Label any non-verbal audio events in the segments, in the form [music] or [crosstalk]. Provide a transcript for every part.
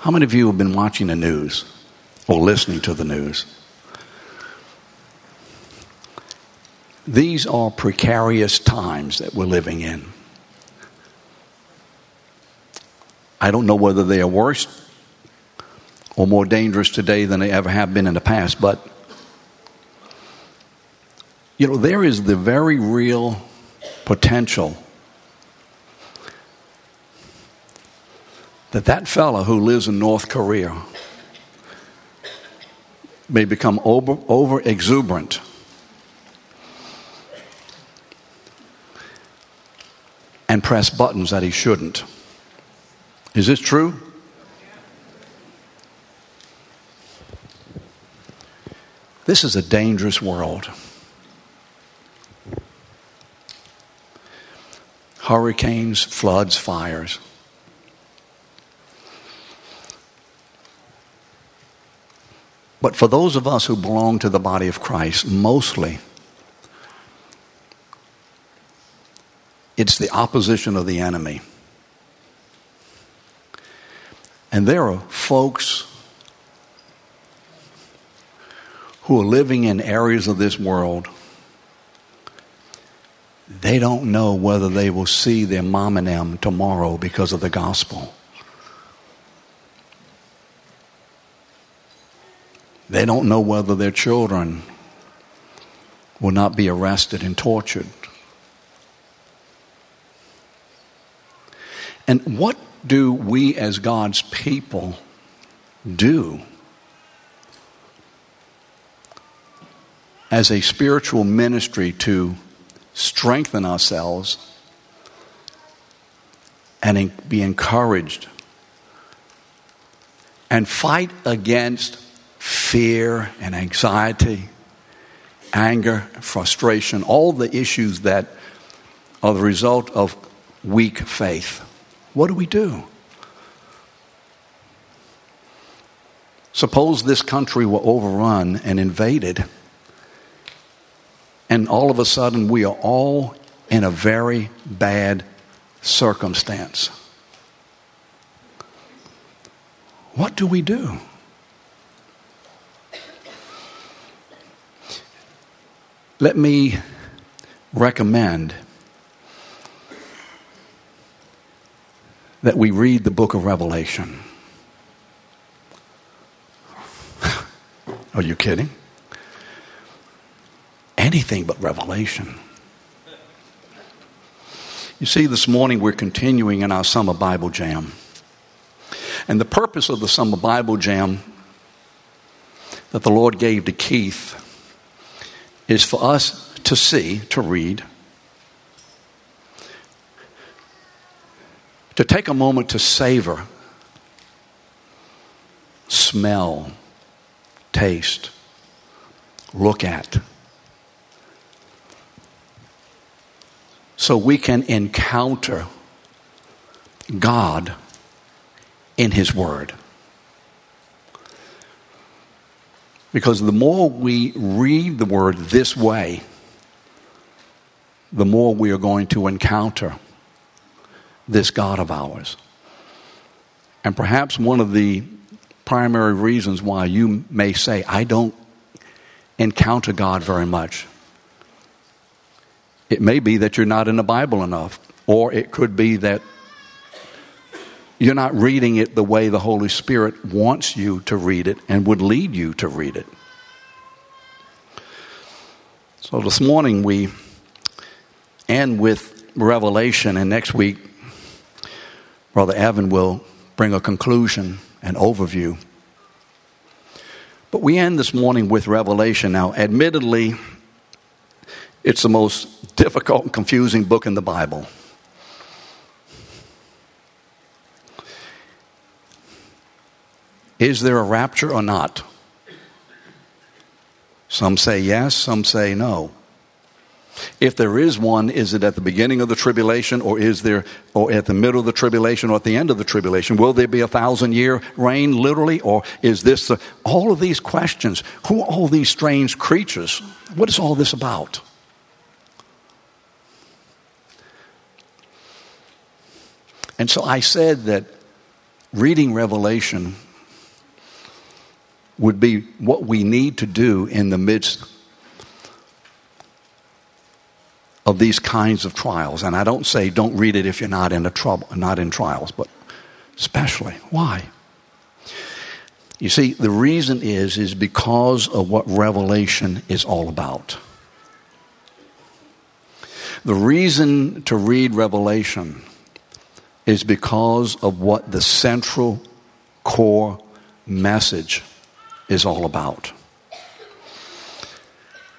How many of you have been watching the news or listening to the news? These are precarious times that we're living in. I don't know whether they are worse or more dangerous today than they ever have been in the past, but you know, there is the very real potential that that fellow who lives in North Korea may become over, over exuberant. And press buttons that he shouldn't. Is this true? This is a dangerous world. Hurricanes, floods, fires. But for those of us who belong to the body of Christ, mostly, it's the opposition of the enemy. And there are folks who are living in areas of this world, they don't know whether they will see their mom and them tomorrow because of the gospel. They don't know whether their children will not be arrested and tortured. And what do we as God's people do as a spiritual ministry to strengthen ourselves and be encouraged and fight against fear and anxiety, anger, frustration, all the issues that are the result of weak faith. What do we do? Suppose this country were overrun and invaded, and all of a sudden we are all in a very bad circumstance. What do we do? Let me recommend that we read the book of Revelation. Are you kidding? Anything but Revelation. You see, this morning we're continuing in our summer Bible jam. And the purpose of the summer Bible jam that the Lord gave to Keith is for us to see, to read, to take a moment to savor, smell, taste, look at, so we can encounter God in His Word. Because the more we read the Word this way, the more we are going to encounter this God of ours. And perhaps one of the primary reasons why you may say, I don't encounter God very much. It may be that you're not in the Bible enough, or it could be that you're not reading it the way the Holy Spirit wants you to read it and would lead you to read it. So this morning we end with Revelation, and next week Brother Evan will bring a conclusion and overview. But we end this morning with Revelation. Now, admittedly, it's the most difficult and confusing book in the Bible. Is there a rapture or not? Some say yes, some say no. If there is one, is it at the beginning of the tribulation or is there or at the middle of the tribulation or at the end of the tribulation? Will there be a thousand year reign literally or is this the, all of these questions? Who are all these strange creatures? What is all this about? And so I said that reading Revelation would be what we need to do in the midst of these kinds of trials. And I don't say don't read it if you're not in trouble, not in trials, but especially why? You see, the reason is is because of what Revelation is all about. The reason to read Revelation is because of what the central core message is all about.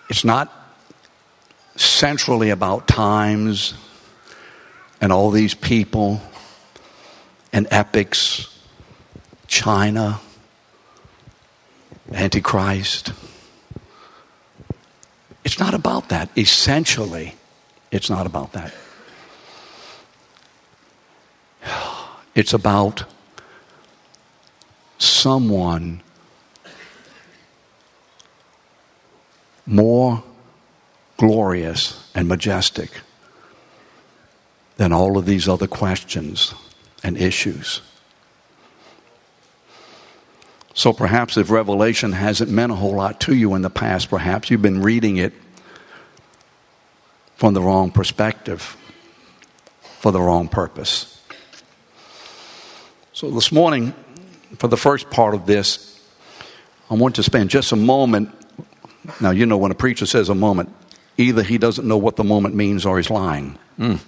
It's not centrally about times and all these people and epics, China, Antichrist. It's not about that. Essentially, it's not about that. It's about someone more glorious and majestic than all of these other questions and issues. So perhaps if Revelation hasn't meant a whole lot to you in the past, perhaps you've been reading it from the wrong perspective, for the wrong purpose. So this morning, for the first part of this, I want to spend just a moment. Now, you know, when a preacher says a moment, either he doesn't know what the moment means or he's lying. Mm.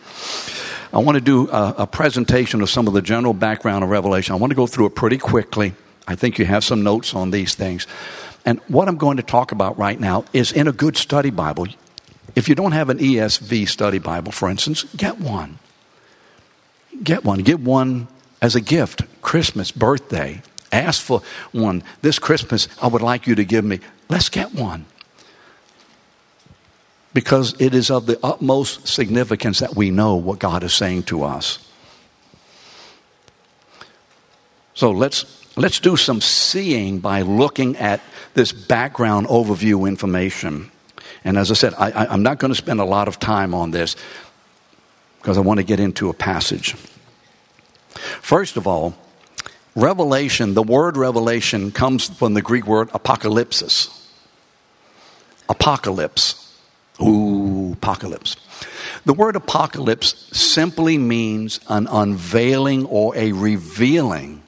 I want to do a, a, presentation of some of the general background of Revelation. I want to go through it pretty quickly. I think you have some notes on these things. And what I'm going to talk about right now is in a good study Bible. If you don't have an ESV study Bible, for instance, get one. Get one. Get one as a gift, Christmas, birthday. Ask for one. This Christmas, I would like you to give me. Let's get one because it is of the utmost significance that we know what God is saying to us. So let's let's do some seeing by looking at this background overview information. And as I said, I, am not going to spend a lot of time on this because I want to get into a passage. First of all, revelation, the word revelation comes from the Greek word apocalypsis. Apocalypse. Ooh, apocalypse. The word apocalypse simply means an unveiling or a revealing.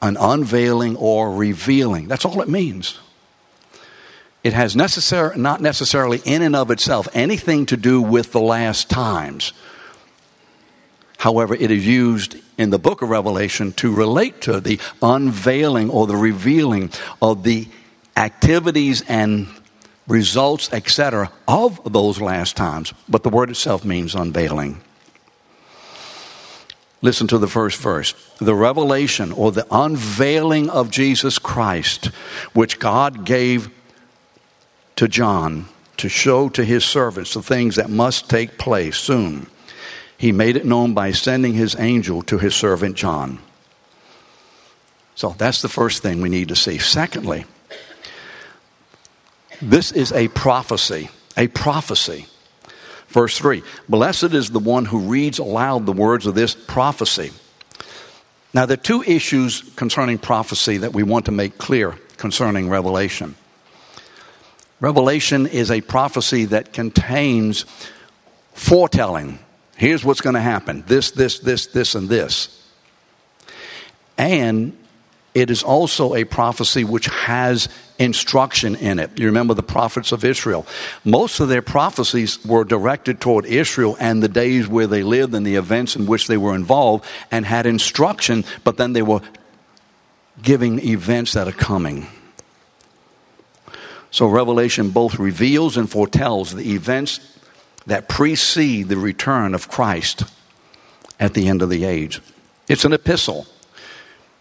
An unveiling or revealing. That's all it means. It has necessar- not necessarily in and of itself anything to do with the last times. However, it is used in the book of Revelation to relate to the unveiling or the revealing of the activities and results, etc., of those last times. But the word itself means unveiling. Listen to the first verse. The revelation or the unveiling of Jesus Christ, which God gave to John to show to his servants the things that must take place soon. He made it known by sending his angel to his servant John. So that's the first thing we need to see. Secondly, this is a prophecy, a prophecy. Verse 3 Blessed is the one who reads aloud the words of this prophecy. Now, there are two issues concerning prophecy that we want to make clear concerning Revelation. Revelation is a prophecy that contains foretelling. Here's what's going to happen this, this, this, this, and this. And it is also a prophecy which has instruction in it. You remember the prophets of Israel. Most of their prophecies were directed toward Israel and the days where they lived and the events in which they were involved and had instruction, but then they were giving events that are coming. So Revelation both reveals and foretells the events that precede the return of Christ at the end of the age. It's an epistle.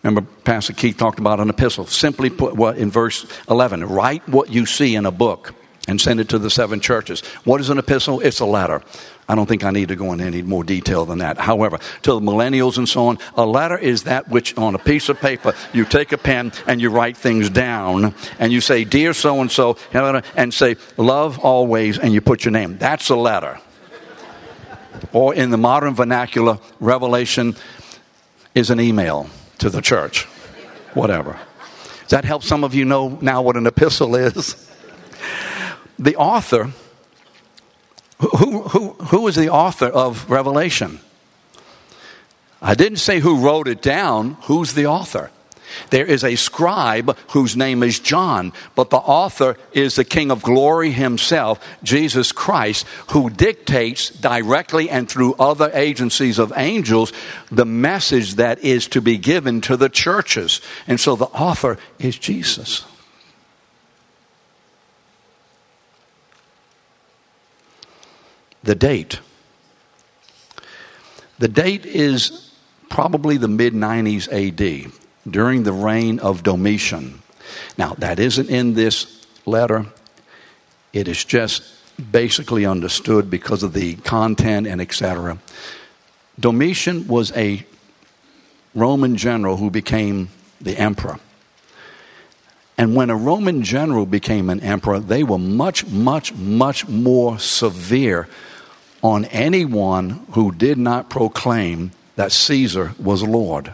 Remember, Pastor Keith talked about an epistle. Simply put, what in verse 11, write what you see in a book and send it to the seven churches. What is an epistle? It's a letter. I don't think I need to go into any more detail than that. However, to the millennials and so on, a letter is that which on a piece of paper you take a pen and you write things down and you say, Dear so and so, and say, Love always, and you put your name. That's a letter. Or in the modern vernacular, revelation is an email to the church. Whatever. Does that help some of you know now what an epistle is? The author, who, who, who is the author of Revelation? I didn't say who wrote it down, who's the author? There is a scribe whose name is John, but the author is the King of glory himself, Jesus Christ, who dictates directly and through other agencies of angels the message that is to be given to the churches. And so the author is Jesus. The date. The date is probably the mid 90s AD during the reign of Domitian. Now, that isn't in this letter, it is just basically understood because of the content and etc. Domitian was a Roman general who became the emperor. And when a Roman general became an emperor, they were much, much, much more severe on anyone who did not proclaim that Caesar was Lord.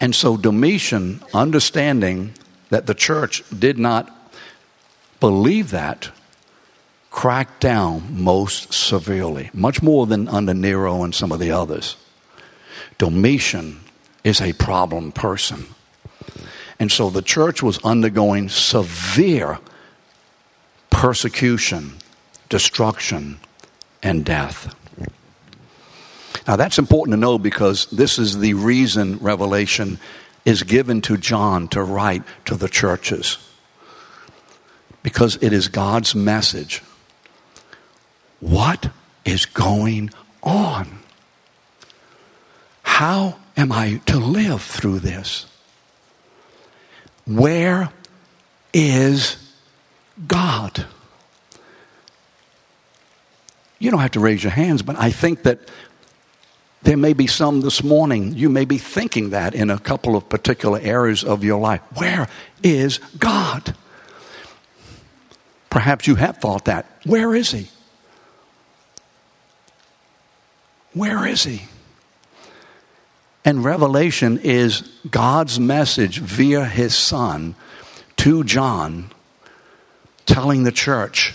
And so Domitian, understanding that the church did not believe that, cracked down most severely, much more than under Nero and some of the others. Domitian is a problem person. And so the church was undergoing severe persecution, destruction, and death. Now, that's important to know because this is the reason Revelation is given to John to write to the churches. Because it is God's message. What is going on? How am I to live through this? Where is God? You don't have to raise your hands, but I think that there may be some this morning, you may be thinking that in a couple of particular areas of your life. Where is God? Perhaps you have thought that. Where is He? Where is He? And Revelation is God's message via His Son to John, telling the church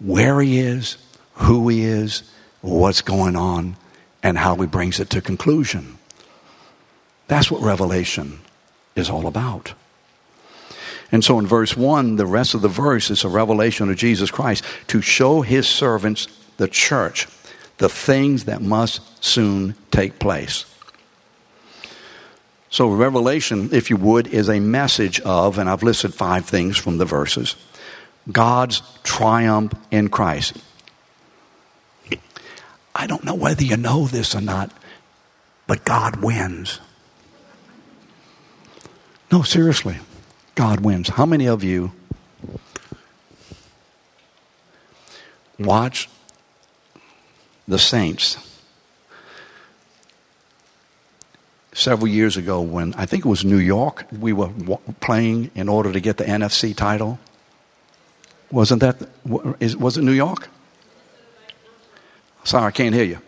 where He is, who He is, what's going on and how he brings it to conclusion. That's what Revelation is all about. And so in verse 1, the rest of the verse is a revelation of Jesus Christ to show his servants, the church, the things that must soon take place. So, Revelation, if you would, is a message of, and I've listed five things from the verses God's triumph in Christ. I don't know whether you know this or not, but God wins. No, seriously, God wins. How many of you watch the Saints several years ago when I think it was New York, we were playing in order to get the NFC title? Wasn't that, was it New York? Sorry, I can't hear you.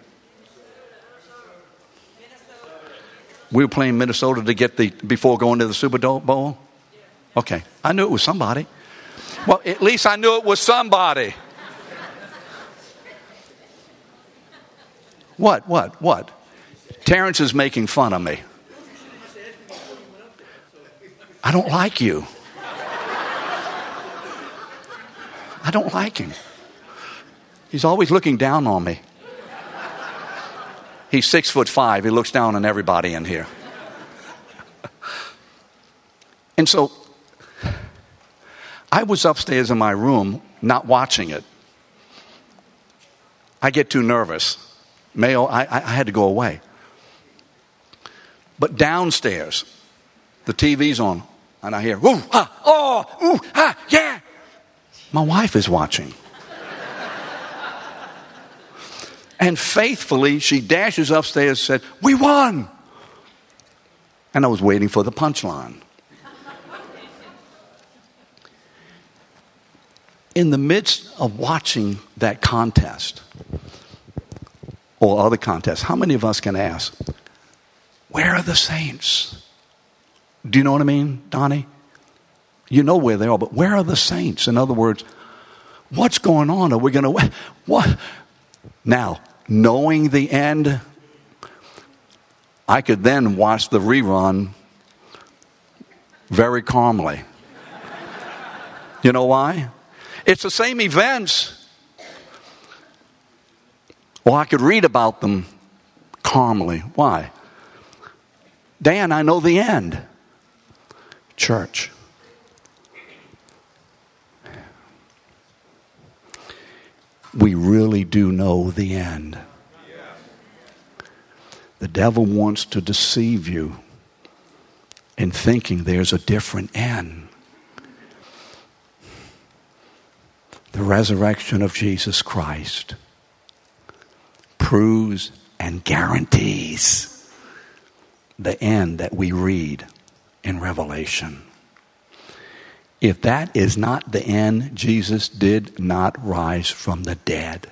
We were playing Minnesota to get the before going to the Super Bowl. Okay, I knew it was somebody. Well, at least I knew it was somebody. What? What? What? Terrence is making fun of me. I don't like you. I don't like him. He's always looking down on me. He's six foot five. He looks down on everybody in here. and so I was upstairs in my room not watching it. I get too nervous. Mayo, I, I had to go away. But downstairs, the TV's on, and I hear, ooh, ah, oh, ooh, ah, yeah. My wife is watching. And faithfully, she dashes upstairs and said, We won. And I was waiting for the punchline. in the midst of watching that contest or other contests, how many of us can ask, Where are the saints? Do you know what I mean, Donnie? You know where they are, but where are the saints? In other words, what's going on? Are we going to what? Now, knowing the end, I could then watch the rerun very calmly. You know why? It's the same events. Well, I could read about them calmly. Why? Dan, I know the end. Church. We really do know the end. The devil wants to deceive you in thinking there's a different end. The resurrection of Jesus Christ proves and guarantees the end that we read in Revelation. If that is not the end, Jesus did not rise from the dead.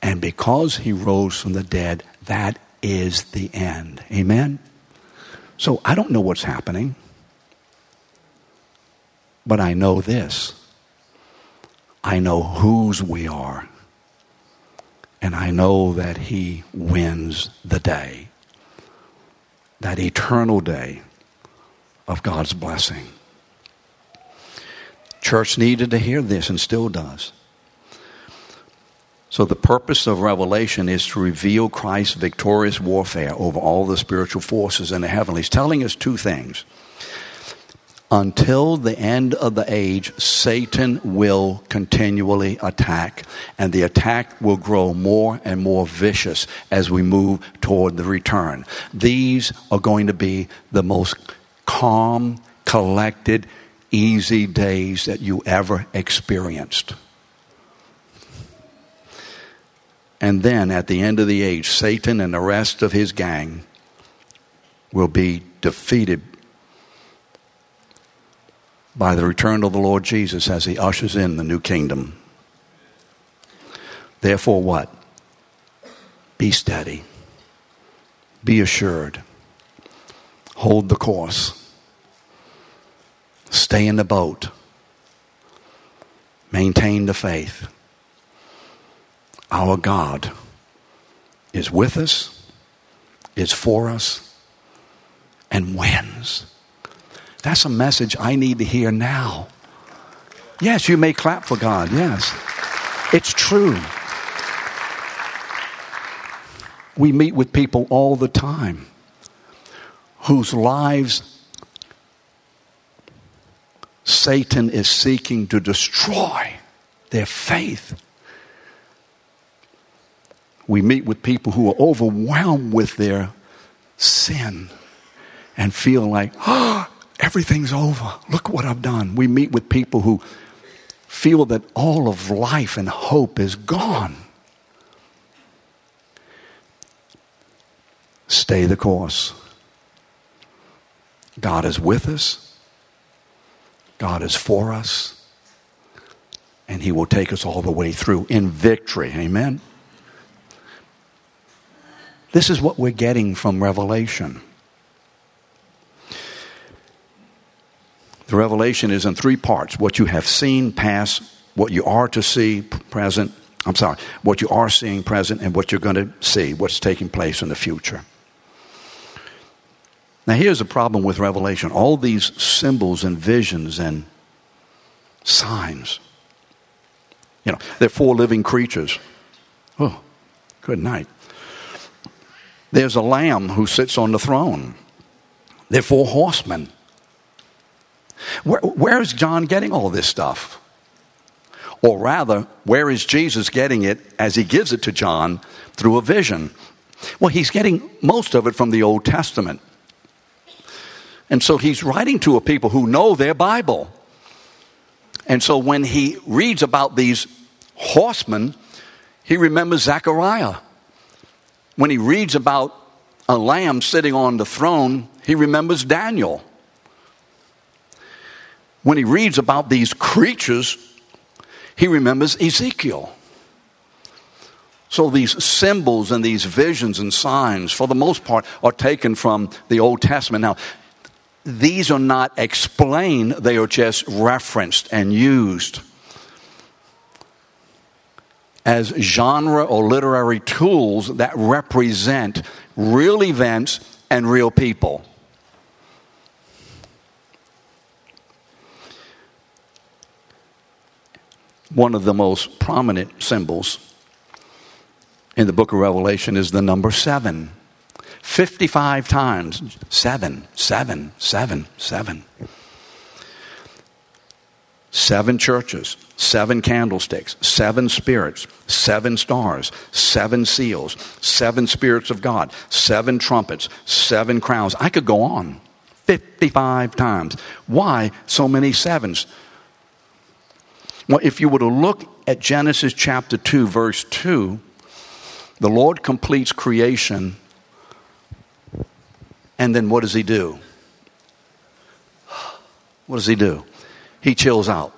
And because he rose from the dead, that is the end. Amen? So I don't know what's happening, but I know this. I know whose we are. And I know that He wins the day, that eternal day of God's blessing. Church needed to hear this and still does. So, the purpose of Revelation is to reveal Christ's victorious warfare over all the spiritual forces in the heavenlies, telling us two things. Until the end of the age, Satan will continually attack, and the attack will grow more and more vicious as we move toward the return. These are going to be the most calm, collected, easy days that you ever experienced. And then at the end of the age, Satan and the rest of his gang will be defeated by the return of the Lord Jesus as he ushers in the new kingdom. Therefore, what? Be steady, be assured, hold the course, stay in the boat, maintain the faith our God is with us, is for us, and wins. That's a message I need to hear now. Yes, you may clap for God. Yes. It's true. We meet with people all the time whose lives Satan is seeking to destroy their faith we meet with people who are overwhelmed with their sin and feel like, oh, [gasps] everything's over. Look what I've done. We meet with people who feel that all of life and hope is gone. Stay the course. God is with us, God is for us, and He will take us all the way through in victory. Amen. This is what we're getting from Revelation. The revelation is in three parts what you have seen, past, what you are to see, present. I'm sorry, what you are seeing, present, and what you're going to see, what's taking place in the future. Now, here's the problem with Revelation all these symbols and visions and signs. You know, they're four living creatures. Oh, good night. There's a lamb who sits on the throne. There are four horsemen. Where, where is John getting all this stuff? Or rather, where is Jesus getting it as he gives it to John through a vision? Well, he's getting most of it from the Old Testament. And so he's writing to a people who know their Bible. And so when he reads about these horsemen, he remembers Zechariah when he reads about a lamb sitting on the throne, he remembers Daniel. When he reads about these creatures, He remembers Ezekiel. So these symbols and these visions and signs, for the most part, are taken from the Old Testament. Now, these are not explained, they are just referenced and used as genre or literary tools that represent real events and real people. One of the most prominent symbols in the book of Revelation is the number seven. 55 times. Seven, seven, seven, seven. Seven churches, seven candlesticks, seven spirits, seven stars, seven seals, seven spirits of God, seven trumpets, seven crowns. I could go on 55 times. Why so many sevens? Well, if you were to look at Genesis chapter 2, verse 2, the Lord completes creation, and then what does He do? What does He do? He chills out.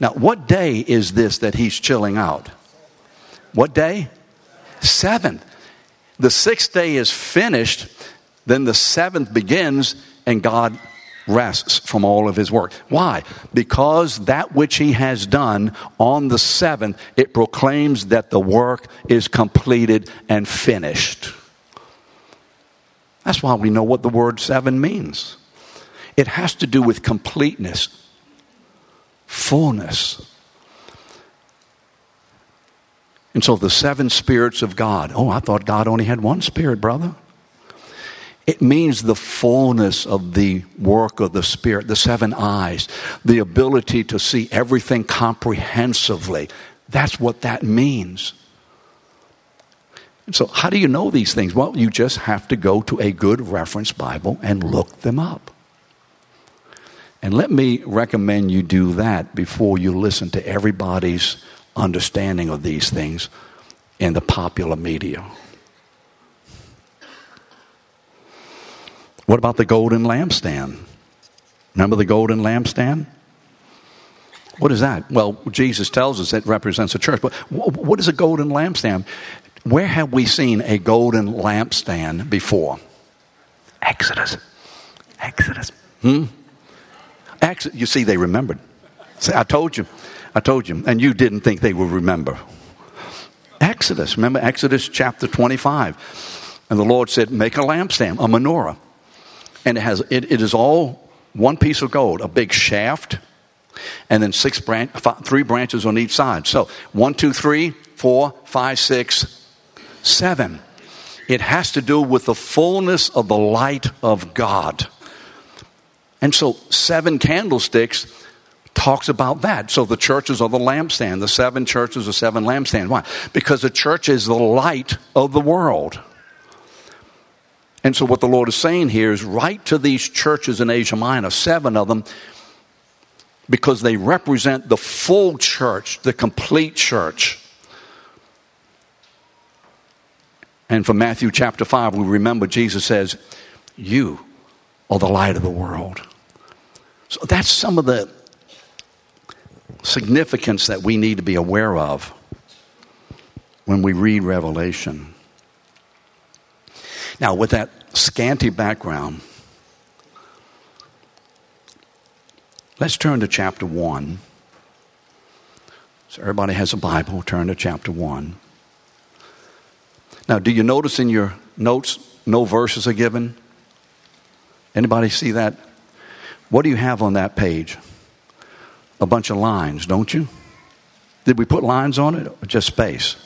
Now, what day is this that He's chilling out? What day? Seventh. The sixth day is finished, then the seventh begins, and God rests from all of his work. Why? Because that which he has done on the seventh, it proclaims that the work is completed and finished. That's why we know what the word seven means. It has to do with completeness, fullness. And so the seven spirits of God. Oh, I thought God only had one spirit, brother. It means the fullness of the work of the Spirit, the seven eyes, the ability to see everything comprehensively. That's what that means. So, how do you know these things? Well, you just have to go to a good reference Bible and look them up. And let me recommend you do that before you listen to everybody's understanding of these things in the popular media. What about the golden lampstand? Remember the golden lampstand? What is that? Well, Jesus tells us it represents a church. But what is a golden lampstand? Where have we seen a golden lampstand before? Exodus. Exodus. Hmm? Exodus. You see, they remembered. See, I told you. I told you. And you didn't think they would remember. Exodus. Remember Exodus chapter 25. And the Lord said, Make a lampstand, a menorah and it has it, it is all one piece of gold, a big shaft, and then six branch, five, three branches on each side. So one, two, three, four, five, six, seven. It has to do with the fullness of the light of God. And so seven candlesticks talks about that. So the churches are the lampstand. The seven churches are seven lampstand. Why? Because the church is the light of the world. And so, what the Lord is saying here is write to these churches in Asia Minor, seven of them, because they represent the full church, the complete church. And from Matthew chapter 5, we remember Jesus says, You are the light of the world. So that's some of the significance that we need to be aware of when we read Revelation. Now, with that scanty background, let's turn to chapter 1. So, everybody has a Bible, turn to chapter 1. Now, do you notice in your notes no verses are given? Anybody see that? What do you have on that page? A bunch of lines, don't you? Did we put lines on it or just space?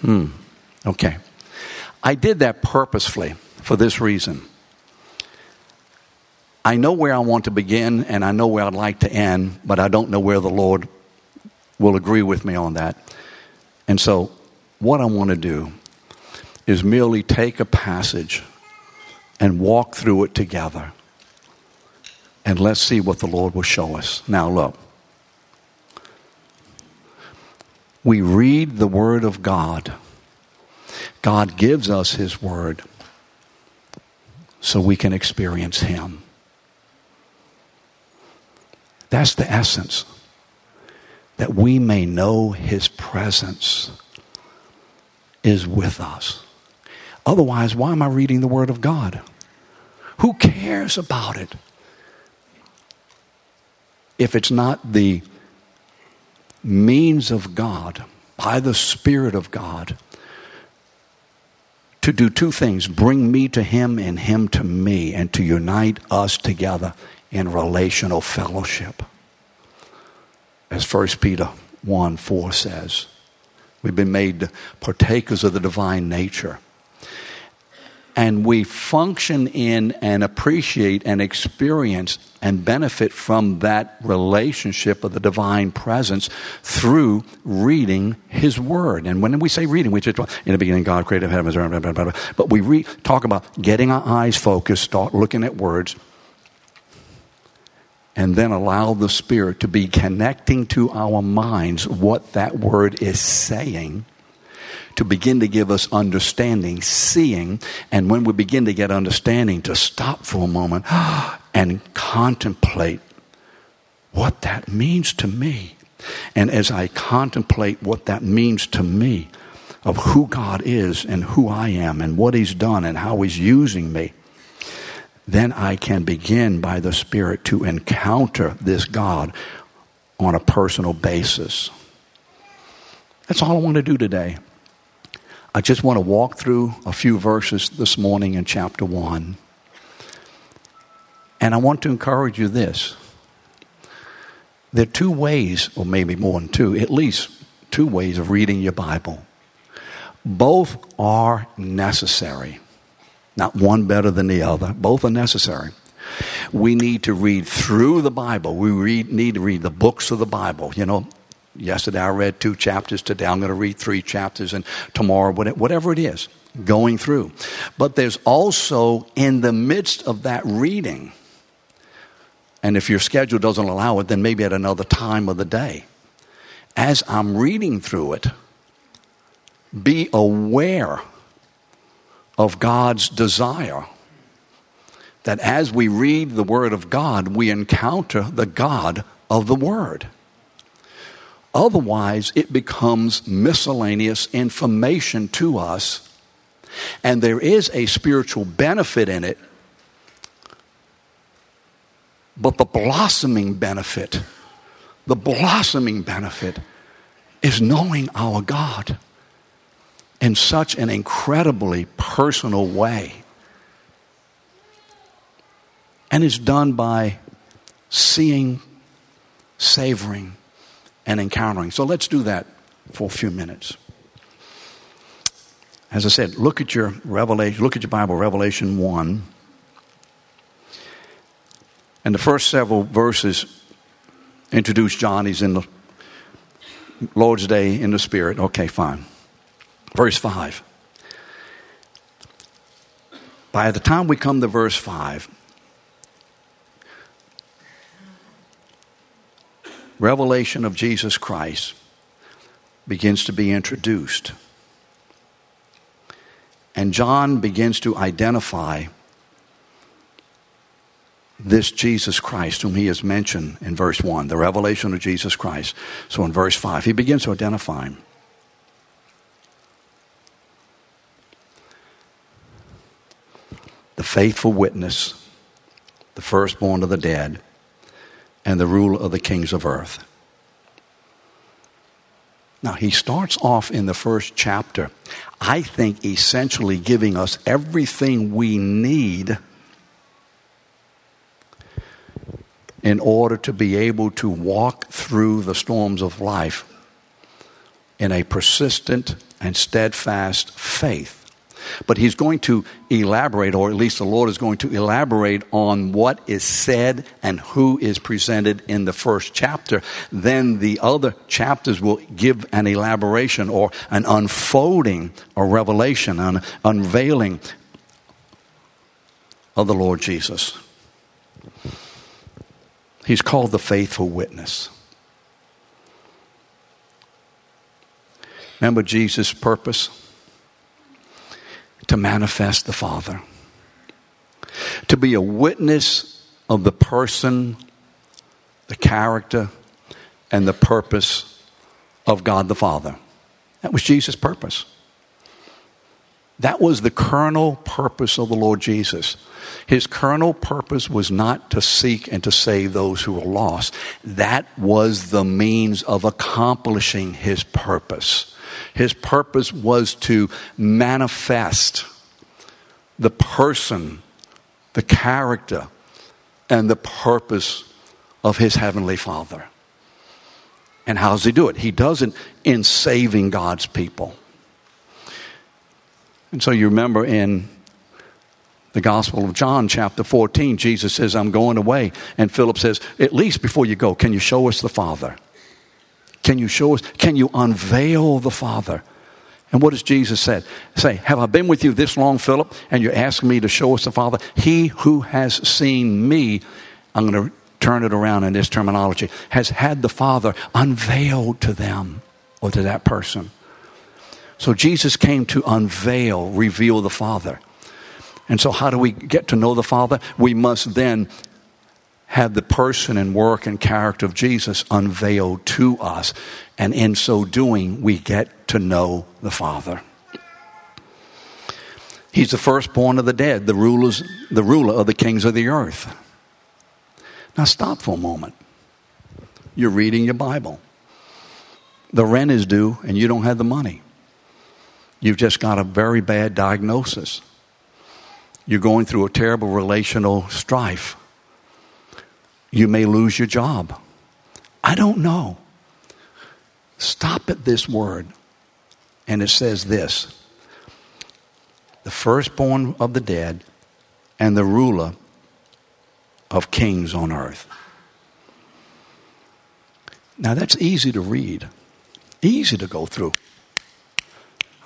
Hmm. Okay. I did that purposefully for this reason. I know where I want to begin and I know where I'd like to end, but I don't know where the Lord will agree with me on that. And so, what I want to do is merely take a passage and walk through it together. And let's see what the Lord will show us. Now, look. We read the Word of God God gives us His Word so we can experience Him. That's the essence. that we may know his presence is with us. Otherwise, why am I reading the Word of God? Who cares about it? If it's not the means of God, by the Spirit of God, to do two things bring me to Him and Him to me, and to unite us together in relational fellowship. As 1 Peter 1 4 says, we've been made partakers of the divine nature and we function in and appreciate and experience and benefit from that relationship of the divine presence through reading His Word. And when we say reading, we just in the beginning God created heaven, but we re- talk about getting our eyes focused, start looking at words, and then allow the Spirit to be connecting to our minds what that word is saying to begin to give us understanding, seeing, and when we begin to get understanding, to stop for a moment [gasps] and contemplate what that means to me. And as I contemplate what that means to me, of who God is and who I am and what He's done and how He's using me, then I can begin by the Spirit to encounter this God on a personal basis. That's all I want to do today. I just want to walk through a few verses this morning in chapter 1. And I want to encourage you this. There are two ways, or maybe more than two, at least two ways of reading your Bible. Both are necessary. Not one better than the other. Both are necessary. We need to read through the Bible. We read, need to read the books of the Bible. You know, Yesterday I read two chapters. Today I'm going to read three chapters, and tomorrow, whatever it is, going through. But there's also in the midst of that reading, and if your schedule doesn't allow it, then maybe at another time of the day. As I'm reading through it, be aware of God's desire that as we read the Word of God, we encounter the God of the Word. Otherwise, it becomes miscellaneous information to us, and there is a spiritual benefit in it, but the blossoming benefit, the blossoming benefit is knowing our God in such an incredibly personal way. And it's done by seeing, savoring, and encountering. So let's do that for a few minutes. As I said, look at your Revelation, look at your Bible, Revelation 1. And the first several verses introduce John. He's in the Lord's Day in the Spirit. Okay, fine. Verse 5. By the time we come to verse 5, revelation of Jesus Christ begins to be introduced. And John begins to identify this Jesus Christ, whom he has mentioned in verse 1, the revelation of Jesus Christ. So in verse 5, he begins to identify him. Faithful witness, the firstborn of the dead and the ruler of the kings of earth. Now, he starts off in the first chapter, I think, essentially giving us everything we need in order to be able to walk through the storms of life in a persistent and steadfast faith. But he's going to elaborate, or at least the Lord is going to elaborate on what is said and who is presented in the first chapter. Then the other chapters will give an elaboration or an unfolding or revelation, an unveiling of the Lord Jesus. He's called the faithful witness. Remember Jesus' purpose? To manifest the Father, to be a witness of the person, the character, and the purpose of God the Father. That was Jesus' purpose. That was the kernel purpose of the Lord Jesus. His kernel purpose was not to seek and to save those who were lost. That was the means of accomplishing his purpose. His purpose was to manifest the person, the character, and the purpose of his heavenly Father. And how does he do it? He does it in saving God's people. And so you remember in the Gospel of John, chapter 14, Jesus says, I'm going away. And Philip says, At least before you go, can you show us the Father? Can you show us? Can you unveil the Father? And what does Jesus say? Say, have I been with you this long, Philip, and you're asking me to show us the Father? He who has seen me, I'm going to turn it around in this terminology, has had the Father unveiled to them or to that person. So Jesus came to unveil, reveal the Father. And so, how do we get to know the Father? We must then have the person and work and character of Jesus unveiled to us. And in so doing, we get to know the Father. He's the firstborn of the dead, the, rulers, the ruler of the kings of the earth. Now, stop for a moment. You're reading your Bible. The rent is due, and you don't have the money. You've just got a very bad diagnosis. You're going through a terrible relational strife. You may lose your job. I don't know. Stop at this word. And it says this the firstborn of the dead and the ruler of kings on earth. Now that's easy to read, easy to go through.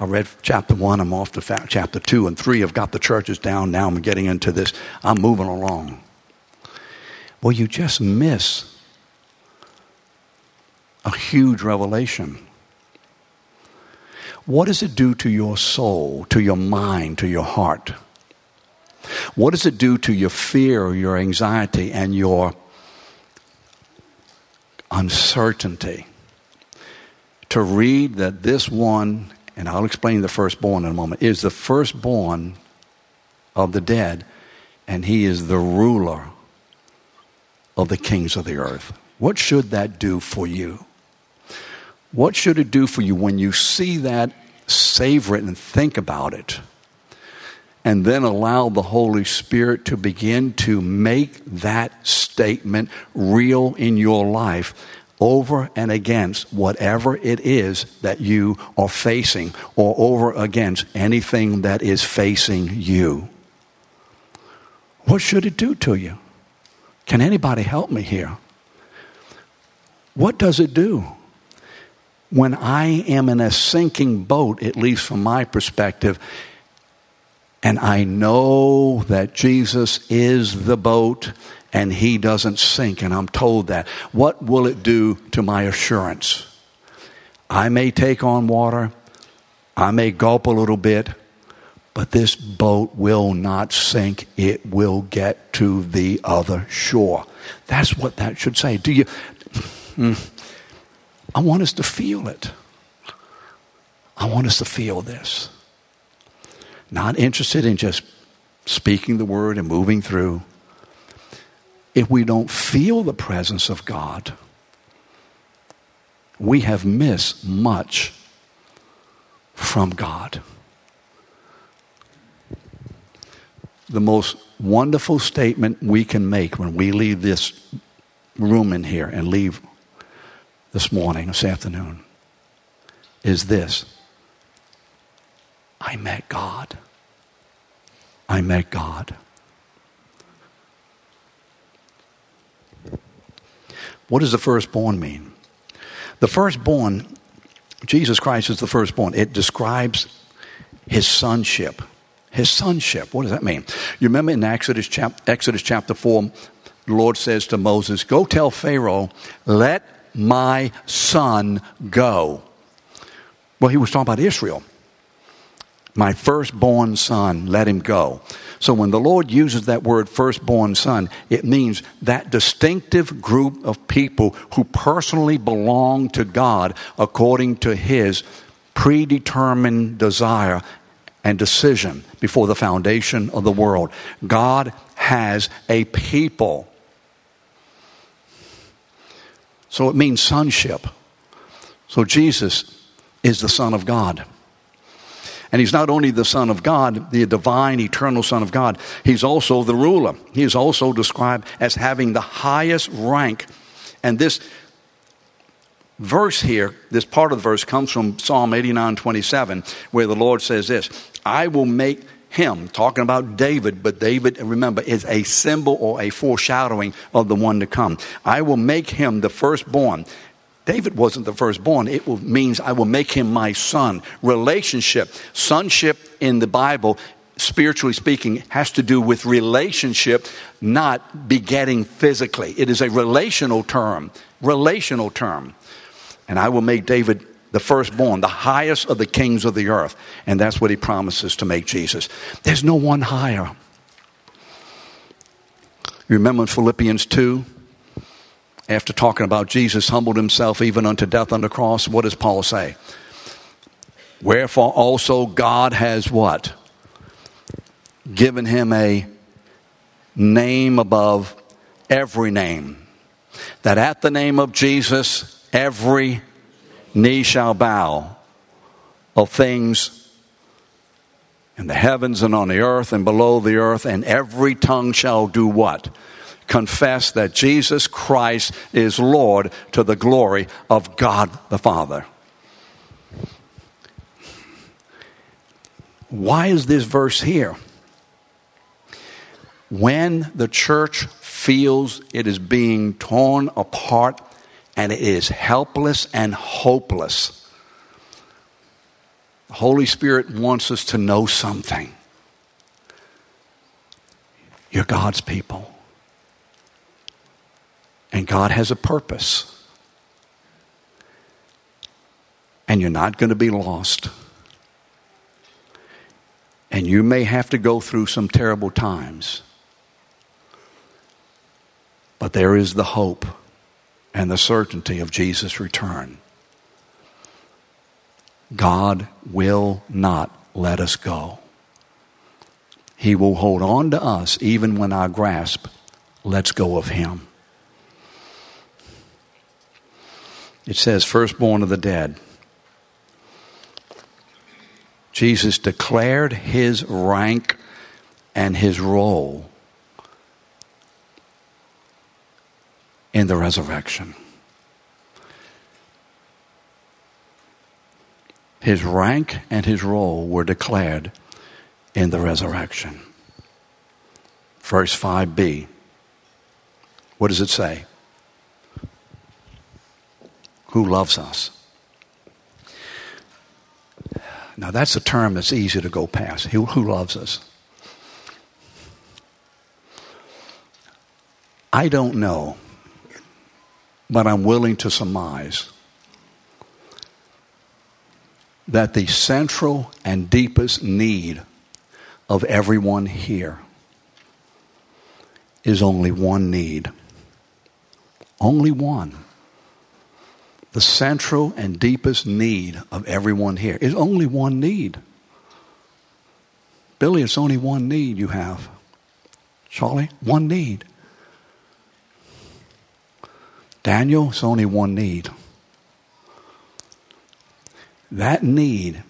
I read chapter one, I'm off to chapter two and three. I've got the churches down. Now I'm getting into this. I'm moving along. Well, you just miss a huge revelation. What does it do to your soul, to your mind, to your heart? What does it do to your fear, your anxiety, and your uncertainty? To read that this one and I'll explain the firstborn in a moment, is the firstborn of the dead, and he is the ruler of the kings of the earth. What should that do for you? What should it do for you when you see that, savor it, and think about it? And then allow the Holy Spirit to begin to make that statement real in your life over and against whatever it is that you are facing, or over against anything that is facing you. What should it do to you? Can anybody help me here? What does it do? When I am in a sinking boat, at least from my perspective, and I know that Jesus is the boat and he doesn't sink, and I'm told that. What will it do to my assurance? I may take on water, I may gulp a little bit, but this boat will not sink. It will get to the other shore. That's what that should say. Do you? Hmm, I want us to feel it. I want us to feel this. Not interested in just speaking the word and moving through if we don't feel the presence of God, we have missed much from God. The most wonderful statement we can make when we leave this room in here and leave this morning, this afternoon, is this I met God. I met God. What does the firstborn mean? The firstborn, Jesus Christ is the firstborn. It describes his sonship. His sonship. What does that mean? You remember in Exodus, chap- Exodus chapter 4, the Lord says to Moses, Go tell Pharaoh, let my son go. Well, he was talking about Israel. My firstborn son, let him go. So when the Lord uses that word firstborn son, it means that distinctive group of people who personally belong to God according to his predetermined desire and decision before the foundation of the world. God has a people. So it means sonship. So Jesus is the Son of God. And he's not only the Son of God, the divine, eternal Son of God, he's also the ruler. He is also described as having the highest rank. And this verse here, this part of the verse comes from Psalm 89 27, where the Lord says this I will make him, talking about David, but David, remember, is a symbol or a foreshadowing of the one to come. I will make him the firstborn. David wasn't the firstborn. It means I will make him my son. Relationship. Sonship in the Bible, spiritually speaking, has to do with relationship, not begetting physically. It is a relational term. Relational term. And I will make David the firstborn, the highest of the kings of the earth. And that's what he promises to make Jesus. There's no one higher. You remember in Philippians 2? After talking about Jesus humbled himself even unto death on the cross, what does Paul say? Wherefore also God has what? Given him a name above every name. That at the name of Jesus, every knee shall bow of things in the heavens and on the earth and below the earth, and every tongue shall do what? Confess that Jesus Christ is Lord to the glory of God the Father. Why is this verse here? When the church feels it is being torn apart and it is helpless and hopeless. The Holy Spirit wants us to know something. You're God's people. And God has a purpose. And you're not going to be lost. And you may have to go through some terrible times. But there is the hope and the certainty of Jesus' return. God will not let us go. He will hold on to us even when our grasp lets go of Him. It says, firstborn of the dead. Jesus declared his rank and his role in the resurrection. His rank and his role were declared in the resurrection. Verse 5b. What does it say? Who loves us? Now, that's a term that's easy to go past. Who, who loves us? I don't know but I'm willing to surmise that the central and deepest need of everyone here is only one need. Only one. The central and deepest need of everyone here is only one need. Billy, it's only one need you have. Charlie, one need. Daniel, it's only one need. That need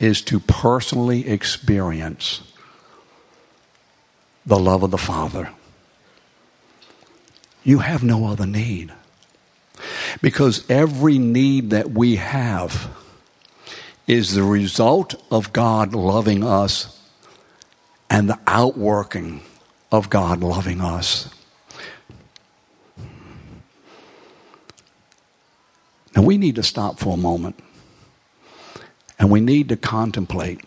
is to personally experience the love of the Father. You have no other need. Because every need that we have is the result of God loving us and the outworking of God loving us. Now we need to stop for a moment and we need to contemplate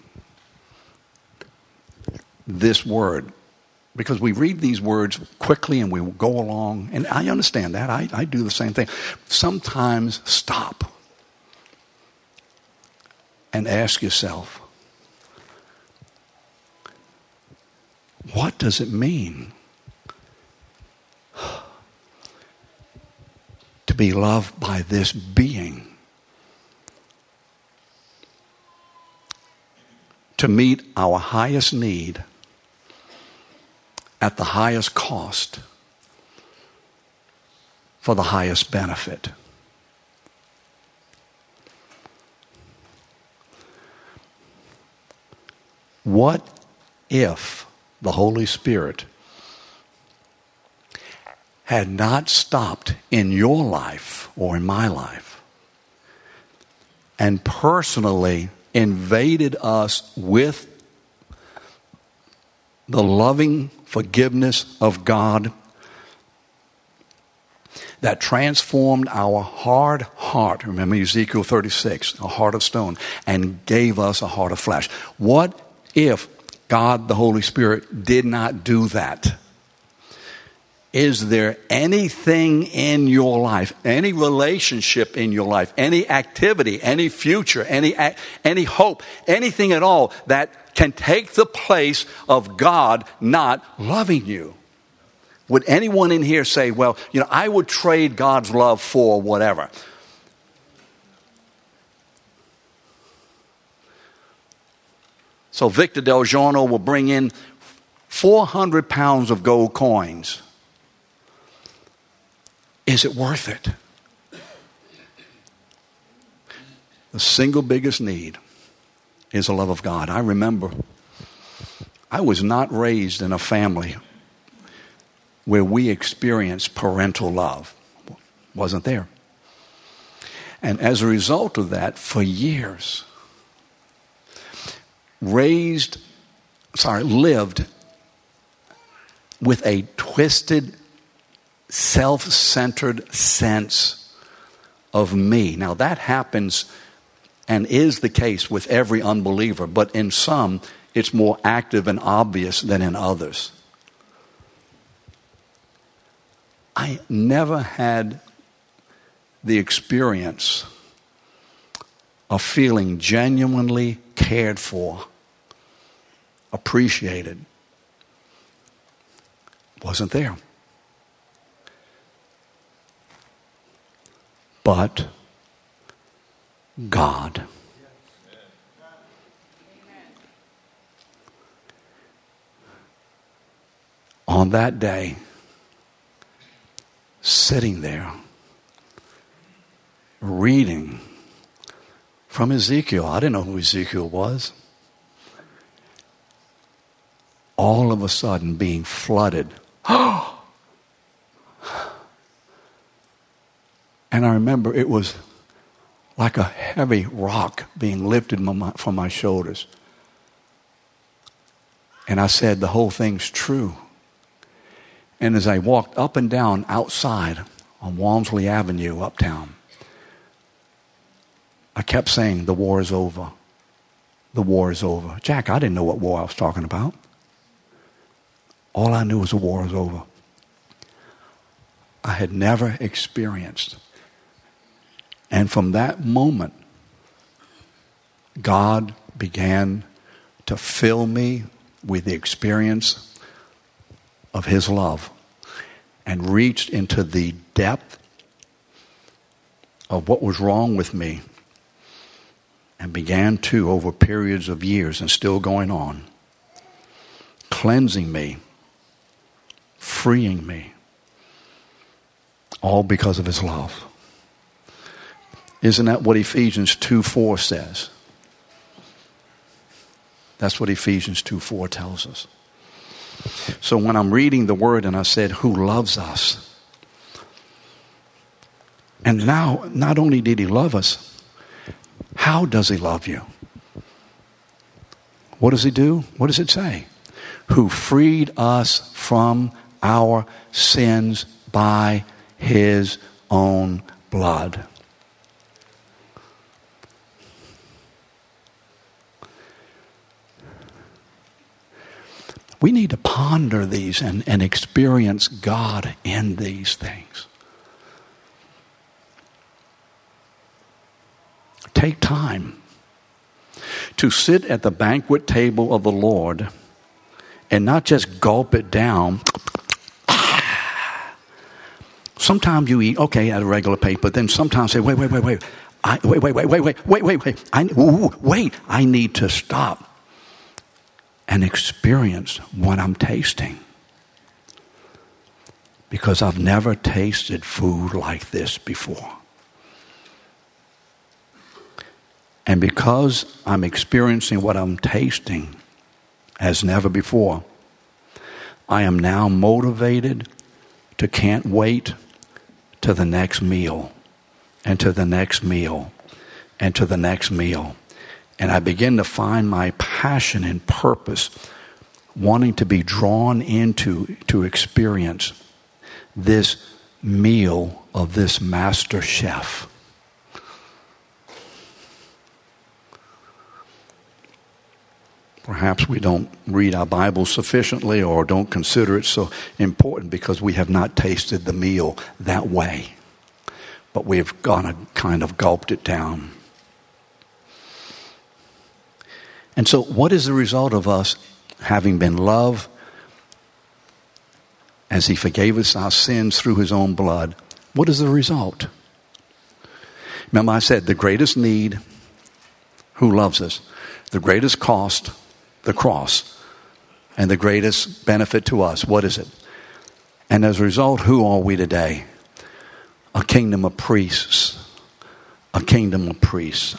this word because we read these words quickly and we go along, and I understand that. I, I do the same thing. Sometimes stop and ask yourself what does it mean be loved by this being? To meet our highest need at the highest cost for the highest benefit. What if the Holy Spirit had not stopped in your life or in my life and personally invaded us with the loving forgiveness of God that transformed our hard heart. Remember Ezekiel 36, a heart of stone, and gave us a heart of flesh. What if God, the Holy Spirit, did not do that? Is there anything in your life, any relationship in your life, any activity, any future, any, any hope, anything at all that can take the place of God not loving you? Would anyone in here say, well, you know, I would trade God's love for whatever? So Victor Del Giorno will bring in 400 pounds of gold coins. Is it worth it? The single biggest need is the love of God. I remember I was not raised in a family where we experienced parental love. Wasn't there. And as a result of that, for years, raised, sorry, lived with a twisted, self centered sense of me. Now, that happens and is the case with every unbeliever, but in some, it's more active and obvious than in others. I never had the experience of feeling genuinely cared for, appreciated. Wasn't there. But God. On that day, sitting there reading from Ezekiel. I didn't know who Ezekiel was. All of a sudden being flooded. [gasps] [gasps] and I remember it was like a heavy rock being lifted from my shoulders. And I said, The whole thing's true. And as I walked up and down outside on Walmsley Avenue, uptown, I kept saying, The war is over. The war is over. Jack, I didn't know what war I was talking about. All I knew was the war is over. I had never experienced. And from that moment, God began to fill me with the experience of His love and reached into the depth of what was wrong with me and began to, over periods of years and still going on, cleansing me, freeing me, all because of His love. Isn't that what Ephesians 2 4 says? That's what Ephesians 2 4 tells us. So when I'm reading the word and I said, Who loves us? And now, not only did he love us, how does he love you? What does he do? What does it say? Who freed us from our sins by his own blood. We need to ponder these and, and experience God in these things. Take time to sit at the banquet table of the Lord and not just gulp it down. Sometimes you eat, okay, at a regular pace, but then sometimes say, wait, wait, wait, wait. I, wait, wait, wait, wait, wait, wait, wait. I, ooh, wait, I need to stop and experience what I'm tasting. Because I've never tasted food like this before. And because I'm experiencing what I'm tasting as never before, I am now motivated to can't wait to the next meal and to the next meal and to the next meal. And I begin to find my passion and purpose wanting to be drawn into to experience this meal of this master chef. Perhaps we don't read our Bible sufficiently or don't consider it so important because we have not tasted the meal that way. But we've gone and kind of gulped it down. And so, what is the result of us having been loved as He forgave us our sins through His own blood? What is the result? Remember, I said the greatest need, who loves us? The greatest cost, the cross. And the greatest benefit to us, what is it? And as a result, who are we today? A kingdom of priests. A kingdom of priests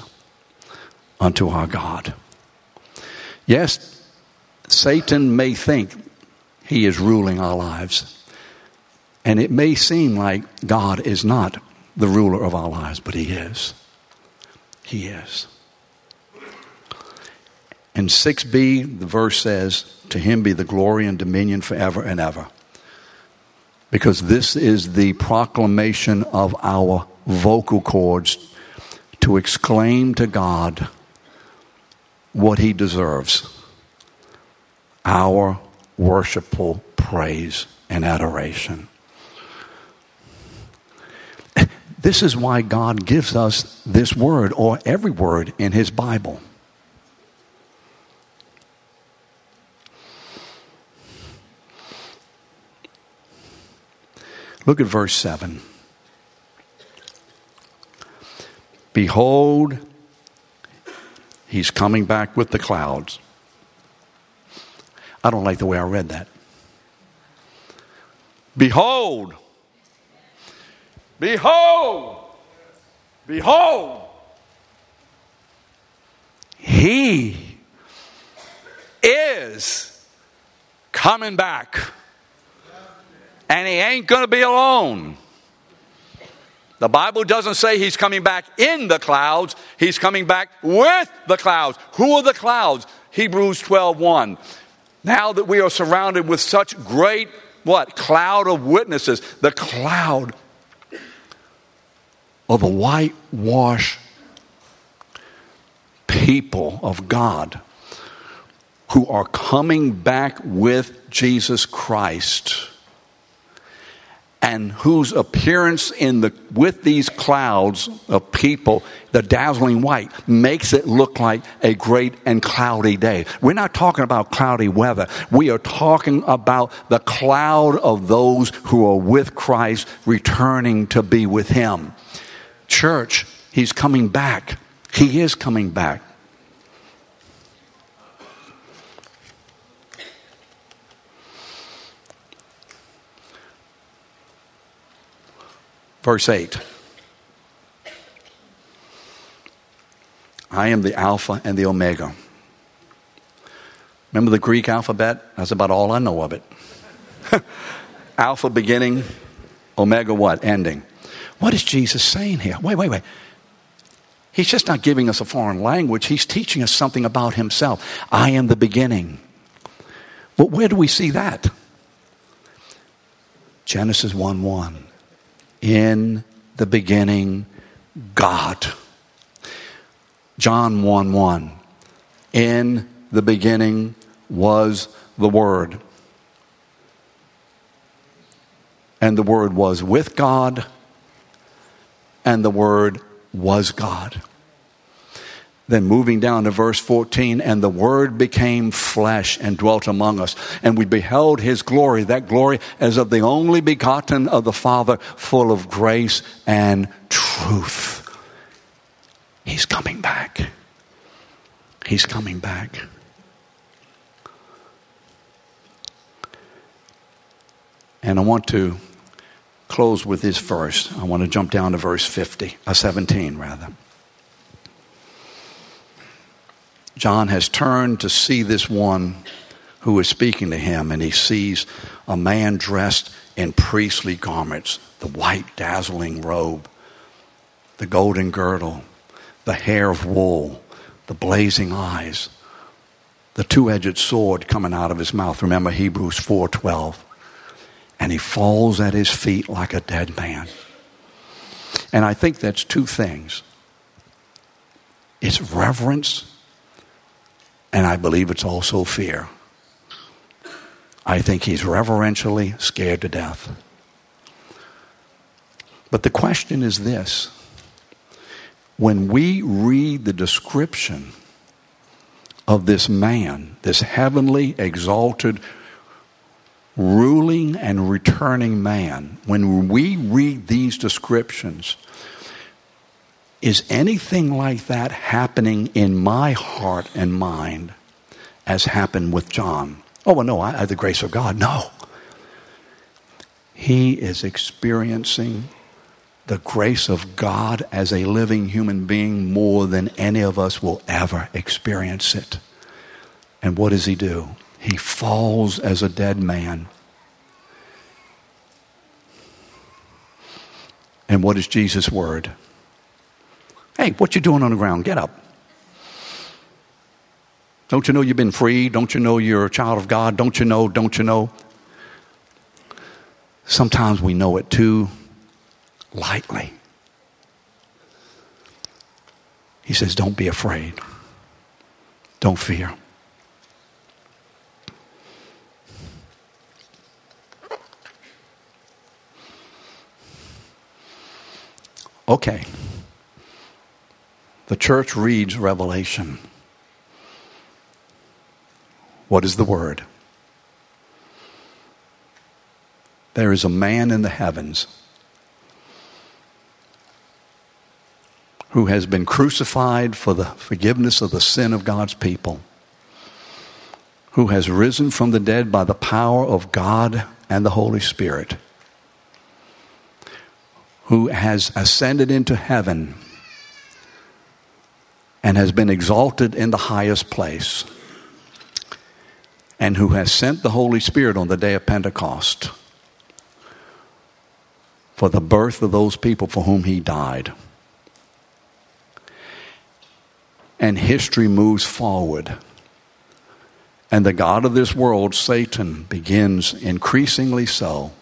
unto our God. Yes, Satan may think he is ruling our lives. And it may seem like God is not the ruler of our lives, but he is. He is. In 6b, the verse says, To him be the glory and dominion forever and ever. Because this is the proclamation of our vocal cords to exclaim to God what he deserves our worshipful praise and adoration. This is why God gives us this word or every word in his Bible. Look at verse 7. Behold, He's coming back with the clouds. I don't like the way I read that. Behold, behold, behold, he is coming back. And he ain't going to be alone. The Bible doesn't say he's coming back in the clouds, he's coming back with the clouds. Who are the clouds? Hebrews 1. Now that we are surrounded with such great what? Cloud of witnesses. The cloud of the whitewash people of God who are coming back with Jesus Christ and whose appearance in the with these clouds of people the dazzling white makes it look like a great and cloudy day. We're not talking about cloudy weather. We are talking about the cloud of those who are with christ returning to be with him. Church he's coming back. He is coming back Verse 8 I am the Alpha and the Omega. Remember the Greek alphabet? That's about all I know of it. [laughs] Alpha beginning, Omega what? Ending. What is Jesus saying here? Wait, wait, wait. He's just not giving us a foreign language, he's teaching us something about himself. I am the beginning. But where do we see that? Genesis 1 1. In the beginning, God. John 1 1. In the beginning was the Word. And the Word was with God, and the Word was God. Then moving down to verse 14, and the Word became flesh and dwelt among us, and we beheld His glory, that glory as of the only begotten of the Father, full of grace and truth. He's coming back. He's coming back. And I want to close with this verse. I want to jump down to verse 50, uh, 17 rather. John has turned to see this one who is speaking to him, and he sees a man dressed in priestly garments the white, dazzling robe, the golden girdle, the hair of wool, the blazing eyes, the two-edged sword coming out of his mouth. Remember Hebrews 4:12. And he falls at his feet like a dead man. And I think that's two things. It's reverence and I believe it's also fear. I think he's reverentially scared to death. But the question is this when we read the description of this man, this heavenly, exalted, ruling, and returning man, when we read these descriptions, is anything like that happening in my heart and mind as happened with John? Oh, well, no, I have the grace of God. No. He is experiencing the grace of God as a living human being more than any of us will ever experience it. And what does he do? He falls as a dead man. And what is Jesus' word? Hey, what you doing on the ground? Get up. Don't you know you've been free? Don't you know you're a child of God? Don't you know? Don't you know? Sometimes we know it too lightly. He says, Don't be afraid. Don't fear. Okay. The church reads Revelation. What is the word? There is a man in the heavens who has been crucified for the forgiveness of the sin of God's people, who has risen from the dead by the power of God and the Holy Spirit, who has ascended into heaven and has been exalted in the highest place, and who has sent the Holy Spirit on the day of Pentecost for the birth of those people for whom he died. And history moves forward. And the God of this world, Satan, begins increasingly so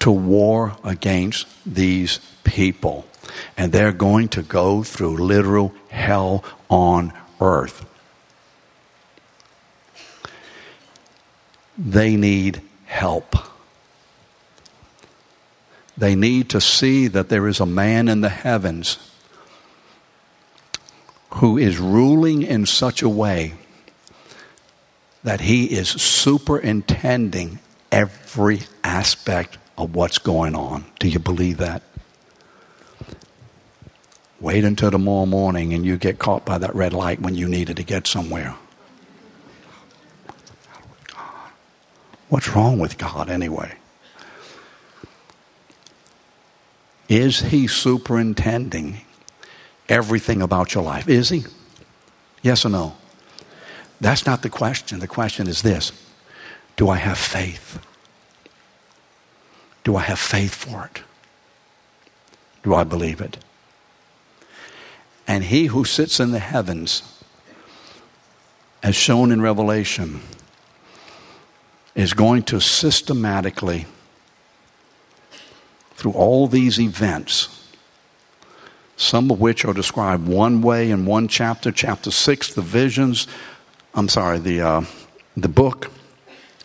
to war against these people and they're going to go through literal hell on earth. They need help. They need to see that there is a man in the heavens who is ruling in such a way that he is superintending every aspect of what's going on. Do you believe that? Wait until tomorrow morning and you get caught by that red light when you needed to get somewhere. What's wrong with God anyway? Is He superintending everything about your life? Is He? Yes or no? That's not the question. The question is this Do I have faith? Do I have faith for it? Do I believe it? And he who sits in the heavens, as shown in Revelation, is going to systematically, through all these events, some of which are described one way in one chapter, chapter six, the visions, I'm sorry, the, uh, the book,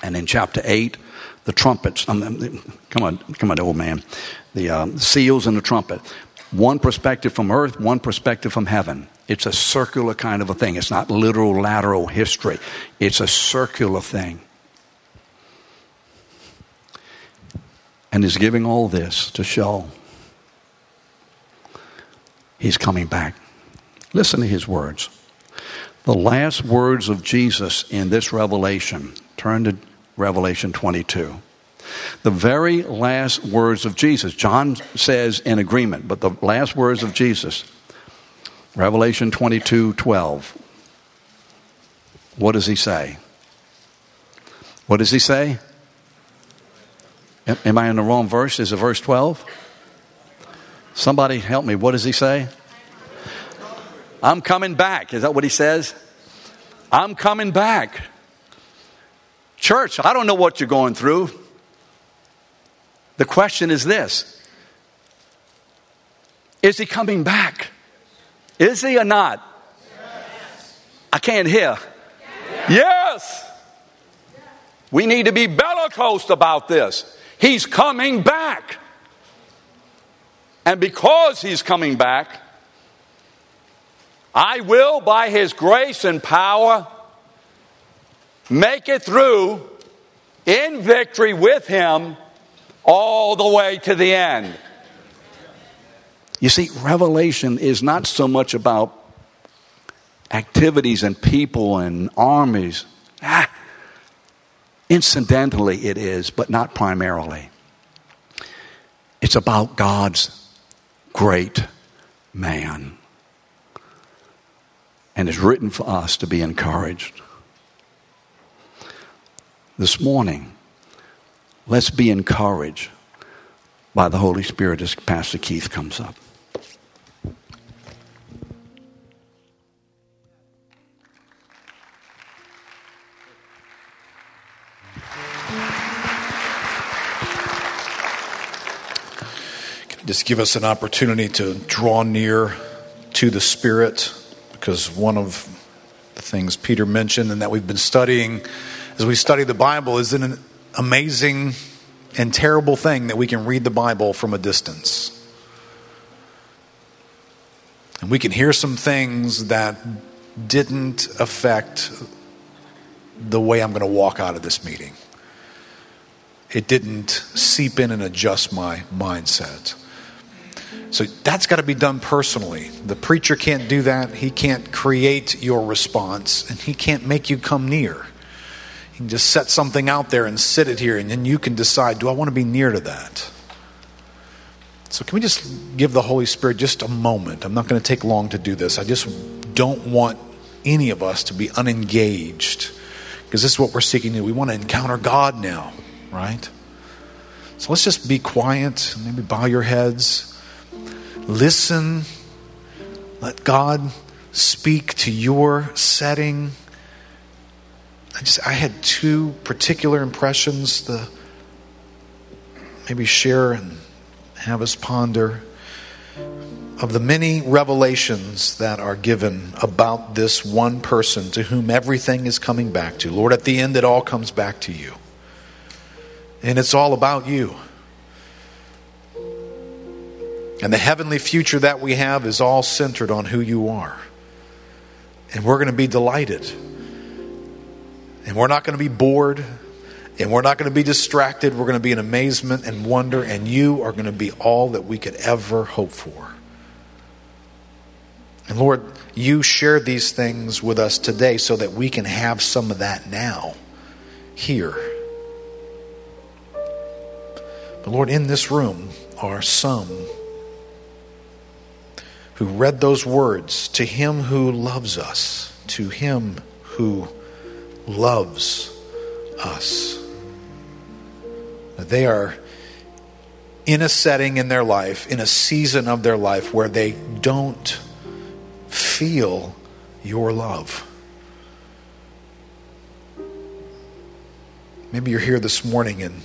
and in chapter eight, the trumpets. Um, come on, come on, old man. The uh, seals and the trumpet. One perspective from earth, one perspective from heaven. It's a circular kind of a thing. It's not literal lateral history, it's a circular thing. And he's giving all this to show he's coming back. Listen to his words. The last words of Jesus in this revelation. Turn to Revelation 22. The very last words of Jesus. John says in agreement, but the last words of Jesus. Revelation 22 12. What does he say? What does he say? Am I in the wrong verse? Is it verse 12? Somebody help me. What does he say? I'm coming back. Is that what he says? I'm coming back. Church, I don't know what you're going through. The question is this Is he coming back? Is he or not? Yes. I can't hear. Yes. yes. We need to be bellicose about this. He's coming back. And because he's coming back, I will, by his grace and power, make it through in victory with him all the way to the end. You see, Revelation is not so much about activities and people and armies. Ah, incidentally, it is, but not primarily. It's about God's great man. And it's written for us to be encouraged. This morning, let's be encouraged by the Holy Spirit as Pastor Keith comes up. just give us an opportunity to draw near to the Spirit because one of the things Peter mentioned and that we've been studying as we study the Bible is in an amazing and terrible thing that we can read the Bible from a distance. And we can hear some things that didn't affect the way I'm going to walk out of this meeting. It didn't seep in and adjust my mindset. So that's got to be done personally. The preacher can't do that. He can't create your response, and he can't make you come near. Can just set something out there and sit it here, and then you can decide do I want to be near to that? So, can we just give the Holy Spirit just a moment? I'm not going to take long to do this. I just don't want any of us to be unengaged because this is what we're seeking to do. We want to encounter God now, right? So, let's just be quiet, maybe bow your heads. Listen. Let God speak to your setting. I just I had two particular impressions the maybe share and have us ponder of the many revelations that are given about this one person to whom everything is coming back to. Lord, at the end, it all comes back to you. And it's all about you. And the heavenly future that we have is all centered on who you are. And we're going to be delighted. And we're not going to be bored. And we're not going to be distracted. We're going to be in amazement and wonder. And you are going to be all that we could ever hope for. And Lord, you shared these things with us today so that we can have some of that now, here. But Lord, in this room are some who read those words to him who loves us, to him who loves us. They are in a setting in their life, in a season of their life where they don't feel your love. Maybe you're here this morning and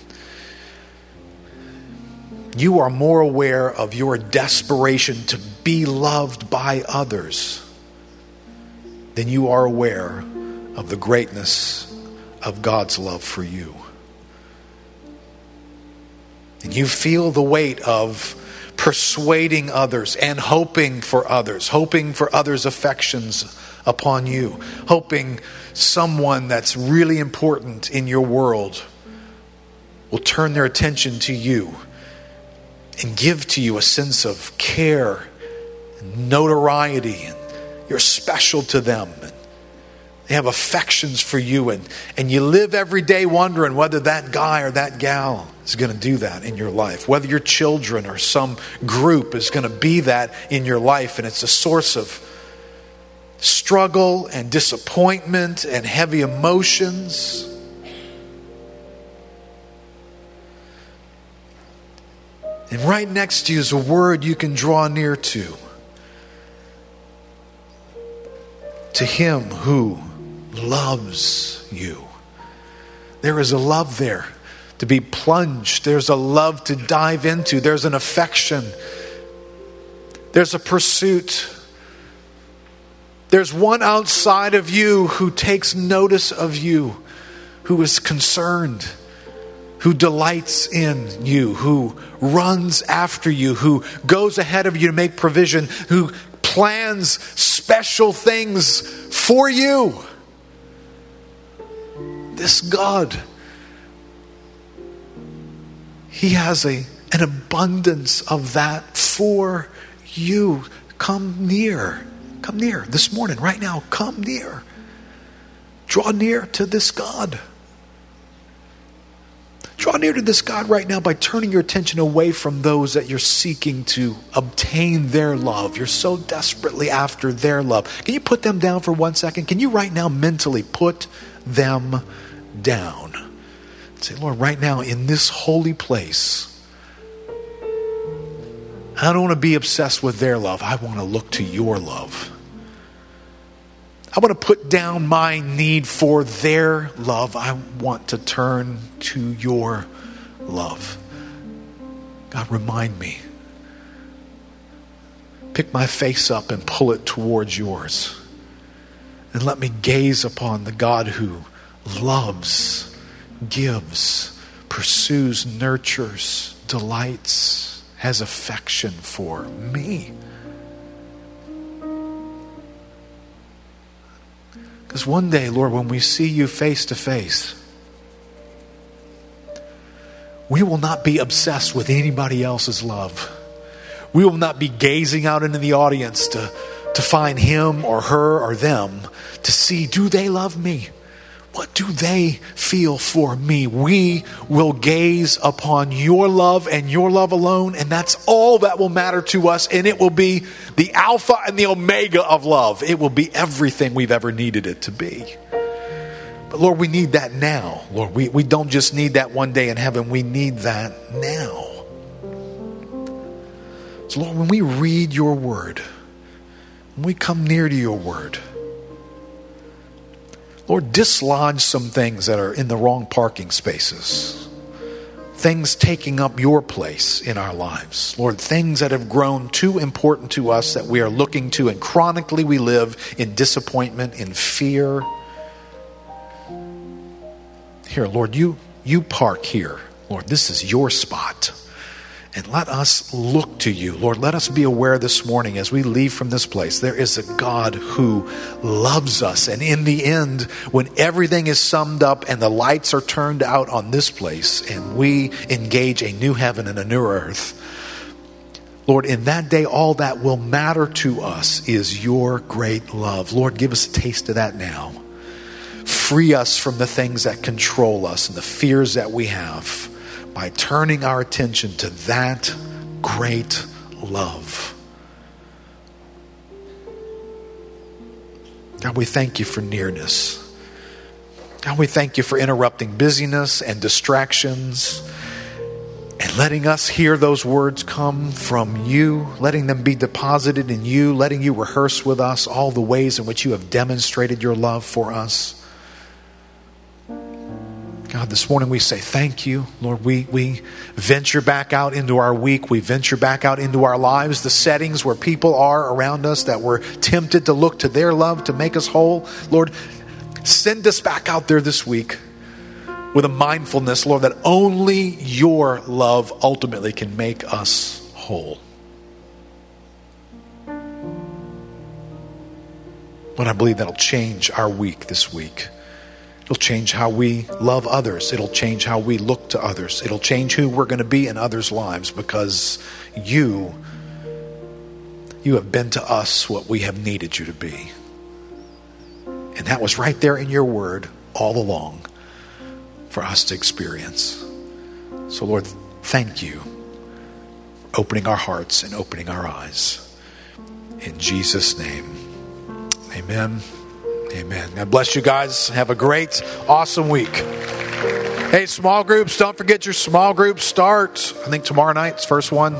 you are more aware of your desperation to be loved by others than you are aware of the greatness of God's love for you. And you feel the weight of persuading others and hoping for others, hoping for others' affections upon you, hoping someone that's really important in your world will turn their attention to you and give to you a sense of care and notoriety and you're special to them they have affections for you and, and you live every day wondering whether that guy or that gal is going to do that in your life whether your children or some group is going to be that in your life and it's a source of struggle and disappointment and heavy emotions And right next to you is a word you can draw near to. To him who loves you. There is a love there to be plunged, there's a love to dive into, there's an affection, there's a pursuit. There's one outside of you who takes notice of you, who is concerned who delights in you, who runs after you, who goes ahead of you to make provision, who plans special things for you. This God, He has a, an abundance of that for you. Come near. Come near this morning, right now. Come near. Draw near to this God. Draw near to this God right now by turning your attention away from those that you're seeking to obtain their love. You're so desperately after their love. Can you put them down for one second? Can you right now mentally put them down? Say, Lord, right now in this holy place, I don't want to be obsessed with their love. I want to look to your love. I want to put down my need for their love. I want to turn to your love. God, remind me. Pick my face up and pull it towards yours. And let me gaze upon the God who loves, gives, pursues, nurtures, delights, has affection for me. Because one day, Lord, when we see you face to face, we will not be obsessed with anybody else's love. We will not be gazing out into the audience to, to find him or her or them to see do they love me? What do they feel for me? We will gaze upon your love and your love alone, and that's all that will matter to us. And it will be the Alpha and the Omega of love. It will be everything we've ever needed it to be. But Lord, we need that now. Lord, we, we don't just need that one day in heaven, we need that now. So, Lord, when we read your word, when we come near to your word, Lord, dislodge some things that are in the wrong parking spaces. Things taking up your place in our lives. Lord, things that have grown too important to us that we are looking to, and chronically we live in disappointment, in fear. Here, Lord, you, you park here. Lord, this is your spot. And let us look to you. Lord, let us be aware this morning as we leave from this place. There is a God who loves us. And in the end, when everything is summed up and the lights are turned out on this place and we engage a new heaven and a new earth, Lord, in that day, all that will matter to us is your great love. Lord, give us a taste of that now. Free us from the things that control us and the fears that we have by turning our attention to that great love. God, we thank you for nearness. God, we thank you for interrupting busyness and distractions and letting us hear those words come from you, letting them be deposited in you, letting you rehearse with us all the ways in which you have demonstrated your love for us. God, this morning we say thank you. Lord, we, we venture back out into our week. We venture back out into our lives, the settings where people are around us that we're tempted to look to their love to make us whole. Lord, send us back out there this week with a mindfulness, Lord, that only your love ultimately can make us whole. But I believe that'll change our week this week. It'll change how we love others. It'll change how we look to others. It'll change who we're going to be in others' lives because you you have been to us what we have needed you to be. And that was right there in your word all along for us to experience. So, Lord, thank you for opening our hearts and opening our eyes. In Jesus' name, amen. Amen. God bless you guys. Have a great, awesome week. Hey, small groups, don't forget your small group starts. I think tomorrow night's first one.